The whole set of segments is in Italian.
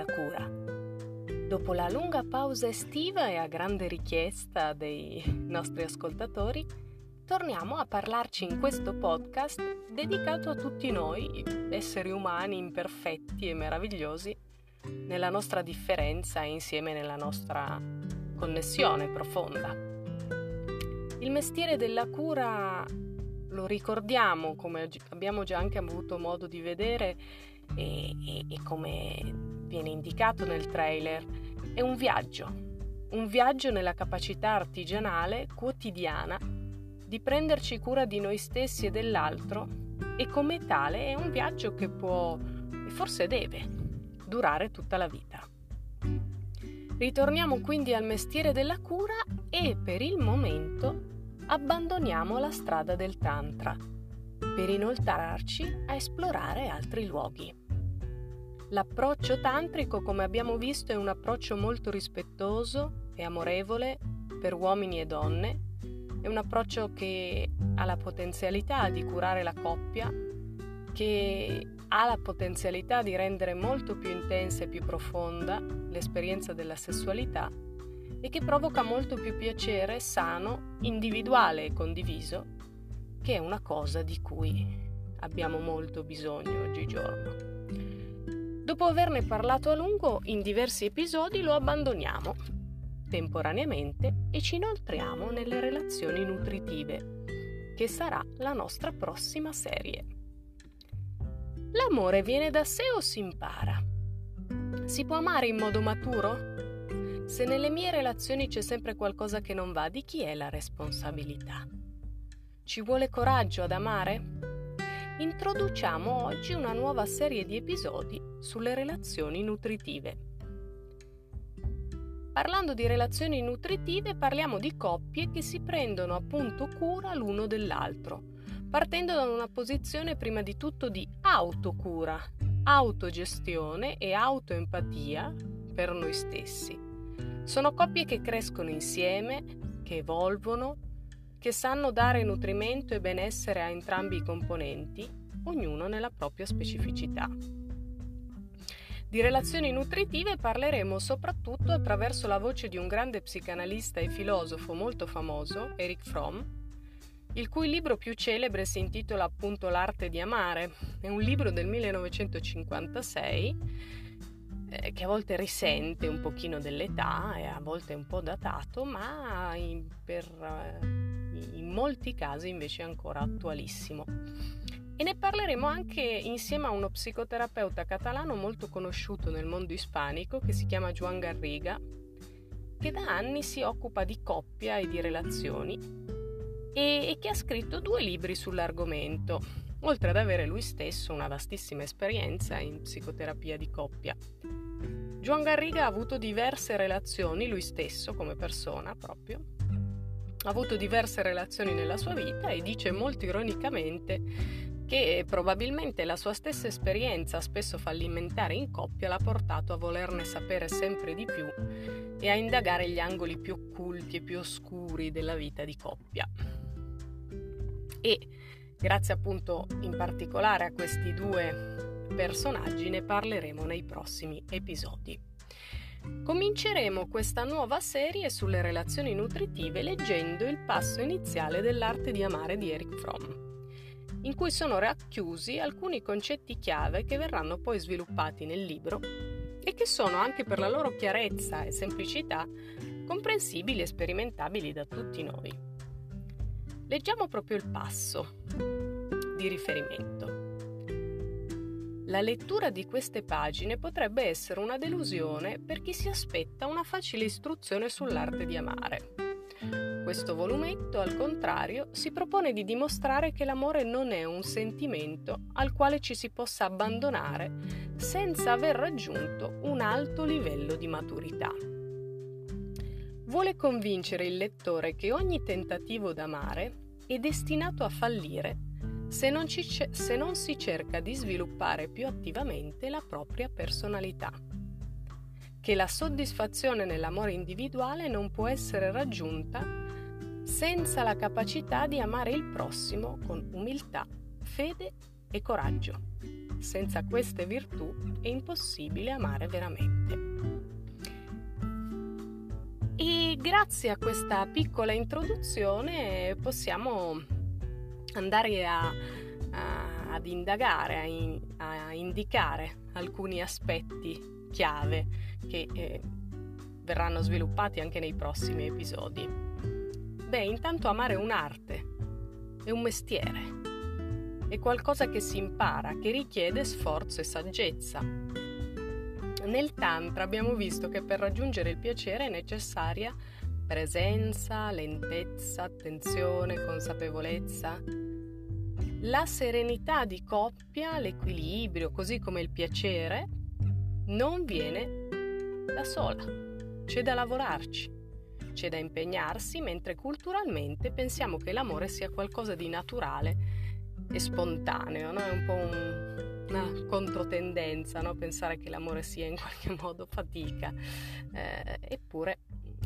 della cura. Dopo la lunga pausa estiva e a grande richiesta dei nostri ascoltatori, torniamo a parlarci in questo podcast dedicato a tutti noi, esseri umani imperfetti e meravigliosi, nella nostra differenza e insieme nella nostra connessione profonda. Il mestiere della cura lo ricordiamo, come abbiamo già anche avuto modo di vedere e, e, e come viene indicato nel trailer, è un viaggio, un viaggio nella capacità artigianale quotidiana di prenderci cura di noi stessi e dell'altro e come tale è un viaggio che può e forse deve durare tutta la vita. Ritorniamo quindi al mestiere della cura e per il momento abbandoniamo la strada del Tantra per inoltrarci a esplorare altri luoghi. L'approccio tantrico, come abbiamo visto, è un approccio molto rispettoso e amorevole per uomini e donne, è un approccio che ha la potenzialità di curare la coppia, che ha la potenzialità di rendere molto più intensa e più profonda l'esperienza della sessualità e che provoca molto più piacere sano, individuale e condiviso, che è una cosa di cui abbiamo molto bisogno oggigiorno. Dopo averne parlato a lungo in diversi episodi lo abbandoniamo temporaneamente e ci inoltriamo nelle relazioni nutritive, che sarà la nostra prossima serie. L'amore viene da sé o si impara? Si può amare in modo maturo? Se nelle mie relazioni c'è sempre qualcosa che non va, di chi è la responsabilità? Ci vuole coraggio ad amare? Introduciamo oggi una nuova serie di episodi sulle relazioni nutritive. Parlando di relazioni nutritive parliamo di coppie che si prendono appunto cura l'uno dell'altro, partendo da una posizione prima di tutto di autocura, autogestione e autoempatia per noi stessi sono coppie che crescono insieme, che evolvono, che sanno dare nutrimento e benessere a entrambi i componenti, ognuno nella propria specificità. Di relazioni nutritive parleremo soprattutto attraverso la voce di un grande psicanalista e filosofo molto famoso, Eric Fromm, il cui libro più celebre si intitola appunto L'arte di amare. È un libro del 1956 eh, che a volte risente un pochino dell'età e a volte è un po' datato, ma in, per, eh, in molti casi invece è ancora attualissimo. E ne parleremo anche insieme a uno psicoterapeuta catalano molto conosciuto nel mondo ispanico che si chiama Juan Garriga, che da anni si occupa di coppia e di relazioni e, e che ha scritto due libri sull'argomento, oltre ad avere lui stesso una vastissima esperienza in psicoterapia di coppia. Juan Garriga ha avuto diverse relazioni, lui stesso come persona proprio, ha avuto diverse relazioni nella sua vita e dice molto ironicamente che probabilmente la sua stessa esperienza, spesso fallimentare in coppia, l'ha portato a volerne sapere sempre di più e a indagare gli angoli più occulti e più oscuri della vita di coppia. E grazie appunto in particolare a questi due personaggi ne parleremo nei prossimi episodi. Cominceremo questa nuova serie sulle relazioni nutritive leggendo il passo iniziale dell'arte di amare di Eric Fromm, in cui sono racchiusi alcuni concetti chiave che verranno poi sviluppati nel libro e che sono anche per la loro chiarezza e semplicità comprensibili e sperimentabili da tutti noi. Leggiamo proprio il passo di riferimento. La lettura di queste pagine potrebbe essere una delusione per chi si aspetta una facile istruzione sull'arte di amare. Questo volumetto, al contrario, si propone di dimostrare che l'amore non è un sentimento al quale ci si possa abbandonare senza aver raggiunto un alto livello di maturità. Vuole convincere il lettore che ogni tentativo d'amare è destinato a fallire se non, ci, se non si cerca di sviluppare più attivamente la propria personalità. Che la soddisfazione nell'amore individuale non può essere raggiunta senza la capacità di amare il prossimo con umiltà, fede e coraggio. senza queste virtù è impossibile amare veramente. E grazie a questa piccola introduzione possiamo andare a, a, ad indagare, a, in, a, indicare alcuni aspetti chiave che eh, verranno sviluppati anche nei prossimi episodi. Beh, intanto amare è un'arte, è un mestiere, è qualcosa che si impara, che richiede sforzo e saggezza. Nel Tantra abbiamo visto che per raggiungere il piacere è necessaria presenza, lentezza, attenzione, consapevolezza. La serenità di coppia, l'equilibrio, così come il piacere, non viene da sola, c'è da lavorarci, c'è da impegnarsi, mentre culturalmente pensiamo che l'amore sia qualcosa di naturale e spontaneo, no? è un po' un, una controtendenza no? pensare che l'amore sia in qualche modo fatica, eh, eppure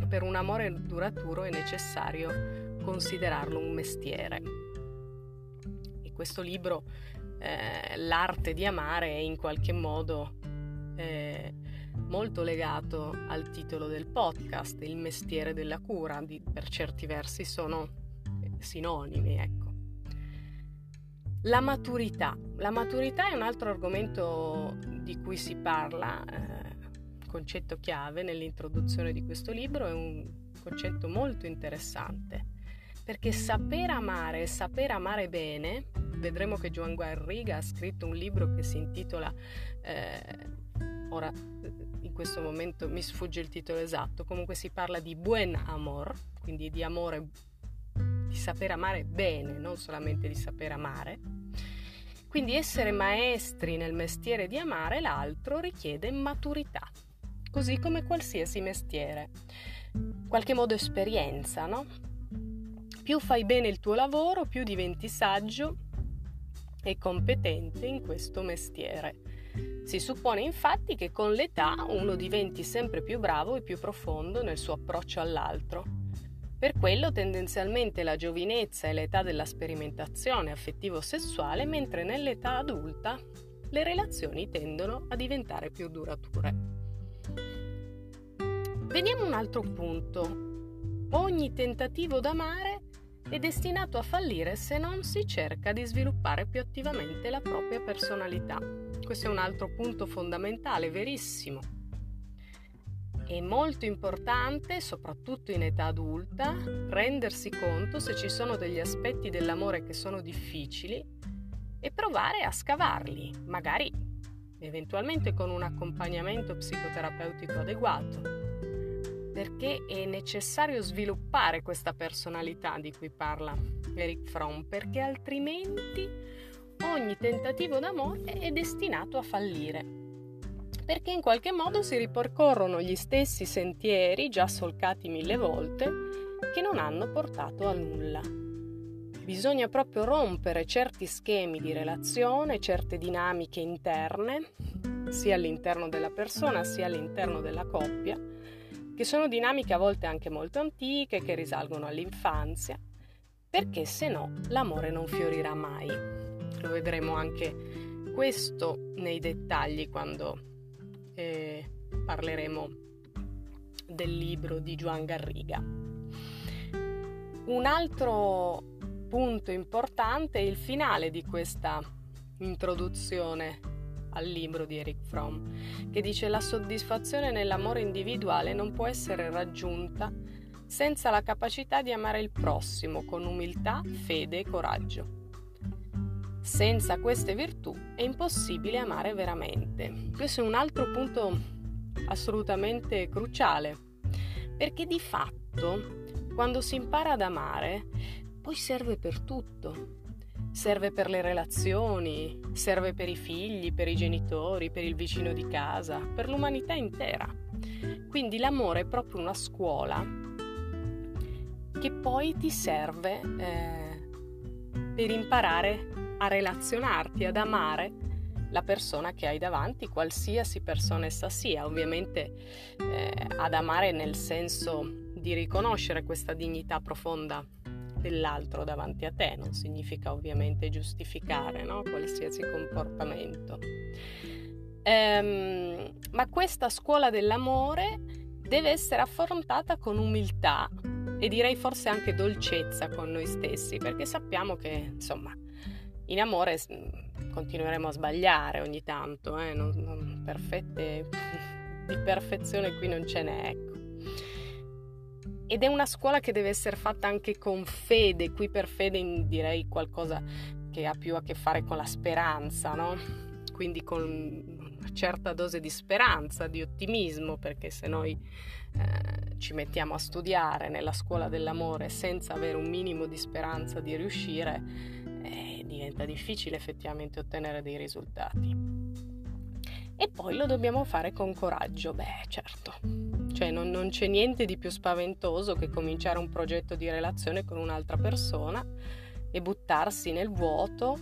per un amore duraturo è necessario considerarlo un mestiere. E questo libro, eh, L'arte di amare, è in qualche modo eh, molto legato al titolo del podcast, Il mestiere della cura, di, per certi versi sono sinonimi, ecco. La maturità. La maturità è un altro argomento di cui si parla, eh, concetto chiave nell'introduzione di questo libro, è un concetto molto interessante, perché saper amare e saper amare bene, vedremo che Joan Garriga ha scritto un libro che si intitola, eh, ora in questo momento mi sfugge il titolo esatto, comunque si parla di buen amor, quindi di amore saper amare bene, non solamente di saper amare. Quindi essere maestri nel mestiere di amare l'altro richiede maturità, così come qualsiasi mestiere. In qualche modo esperienza, no? Più fai bene il tuo lavoro, più diventi saggio e competente in questo mestiere. Si suppone infatti che con l'età uno diventi sempre più bravo e più profondo nel suo approccio all'altro per quello tendenzialmente la giovinezza è l'età della sperimentazione affettivo-sessuale, mentre nell'età adulta le relazioni tendono a diventare più durature. Veniamo a un altro punto. Ogni tentativo d'amare è destinato a fallire se non si cerca di sviluppare più attivamente la propria personalità. Questo è un altro punto fondamentale, verissimo. È molto importante, soprattutto in età adulta, rendersi conto se ci sono degli aspetti dell'amore che sono difficili e provare a scavarli, magari eventualmente con un accompagnamento psicoterapeutico adeguato, perché è necessario sviluppare questa personalità di cui parla Eric Fromm, perché altrimenti ogni tentativo d'amore è destinato a fallire perché in qualche modo si ripercorrono gli stessi sentieri già solcati mille volte che non hanno portato a nulla. Bisogna proprio rompere certi schemi di relazione, certe dinamiche interne, sia all'interno della persona sia all'interno della coppia, che sono dinamiche a volte anche molto antiche, che risalgono all'infanzia, perché se no l'amore non fiorirà mai. Lo vedremo anche questo nei dettagli quando eh, parleremo del libro di Juan Garriga. Un altro punto importante è il finale di questa introduzione al libro di Eric Fromm, che dice la soddisfazione nell'amore individuale non può essere raggiunta senza la capacità di amare il prossimo con umiltà, fede e coraggio. Senza queste virtù è impossibile amare veramente. Questo è un altro punto assolutamente cruciale, perché di fatto quando si impara ad amare, poi serve per tutto. Serve per le relazioni, serve per i figli, per i genitori, per il vicino di casa, per l'umanità intera. Quindi l'amore è proprio una scuola che poi ti serve eh, per imparare a relazionarti, ad amare la persona che hai davanti, qualsiasi persona essa sia, ovviamente eh, ad amare nel senso di riconoscere questa dignità profonda dell'altro davanti a te, non significa ovviamente giustificare no? qualsiasi comportamento. Ehm, ma questa scuola dell'amore deve essere affrontata con umiltà e direi forse anche dolcezza con noi stessi, perché sappiamo che insomma in amore continueremo a sbagliare ogni tanto, eh? non, non perfette, di perfezione qui non ce n'è, ecco. Ed è una scuola che deve essere fatta anche con fede, qui per fede direi qualcosa che ha più a che fare con la speranza, no? Quindi con una certa dose di speranza, di ottimismo, perché se noi eh, ci mettiamo a studiare nella scuola dell'amore senza avere un minimo di speranza di riuscire, diventa difficile effettivamente ottenere dei risultati. E poi lo dobbiamo fare con coraggio, beh certo, cioè non, non c'è niente di più spaventoso che cominciare un progetto di relazione con un'altra persona e buttarsi nel vuoto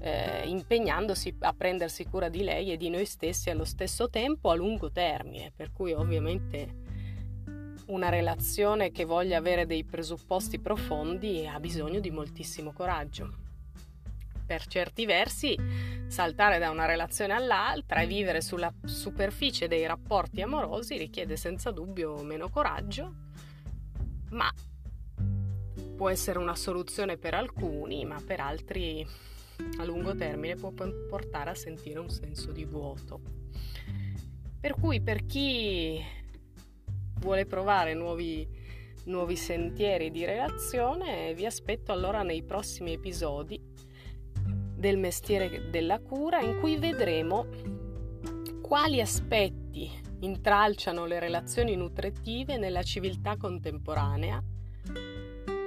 eh, impegnandosi a prendersi cura di lei e di noi stessi allo stesso tempo a lungo termine, per cui ovviamente una relazione che voglia avere dei presupposti profondi ha bisogno di moltissimo coraggio per certi versi saltare da una relazione all'altra e vivere sulla superficie dei rapporti amorosi richiede senza dubbio meno coraggio, ma può essere una soluzione per alcuni, ma per altri a lungo termine può portare a sentire un senso di vuoto. Per cui per chi vuole provare nuovi, nuovi sentieri di relazione, vi aspetto allora nei prossimi episodi del mestiere della cura in cui vedremo quali aspetti intralciano le relazioni nutritive nella civiltà contemporanea,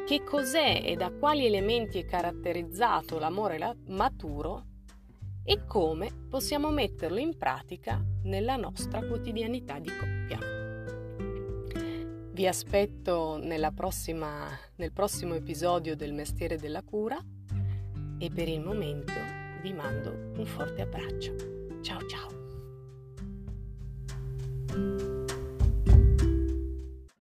che cos'è e da quali elementi è caratterizzato l'amore maturo e come possiamo metterlo in pratica nella nostra quotidianità di coppia. Vi aspetto prossima, nel prossimo episodio del Mestiere della Cura e per il momento vi mando un forte abbraccio. Ciao ciao!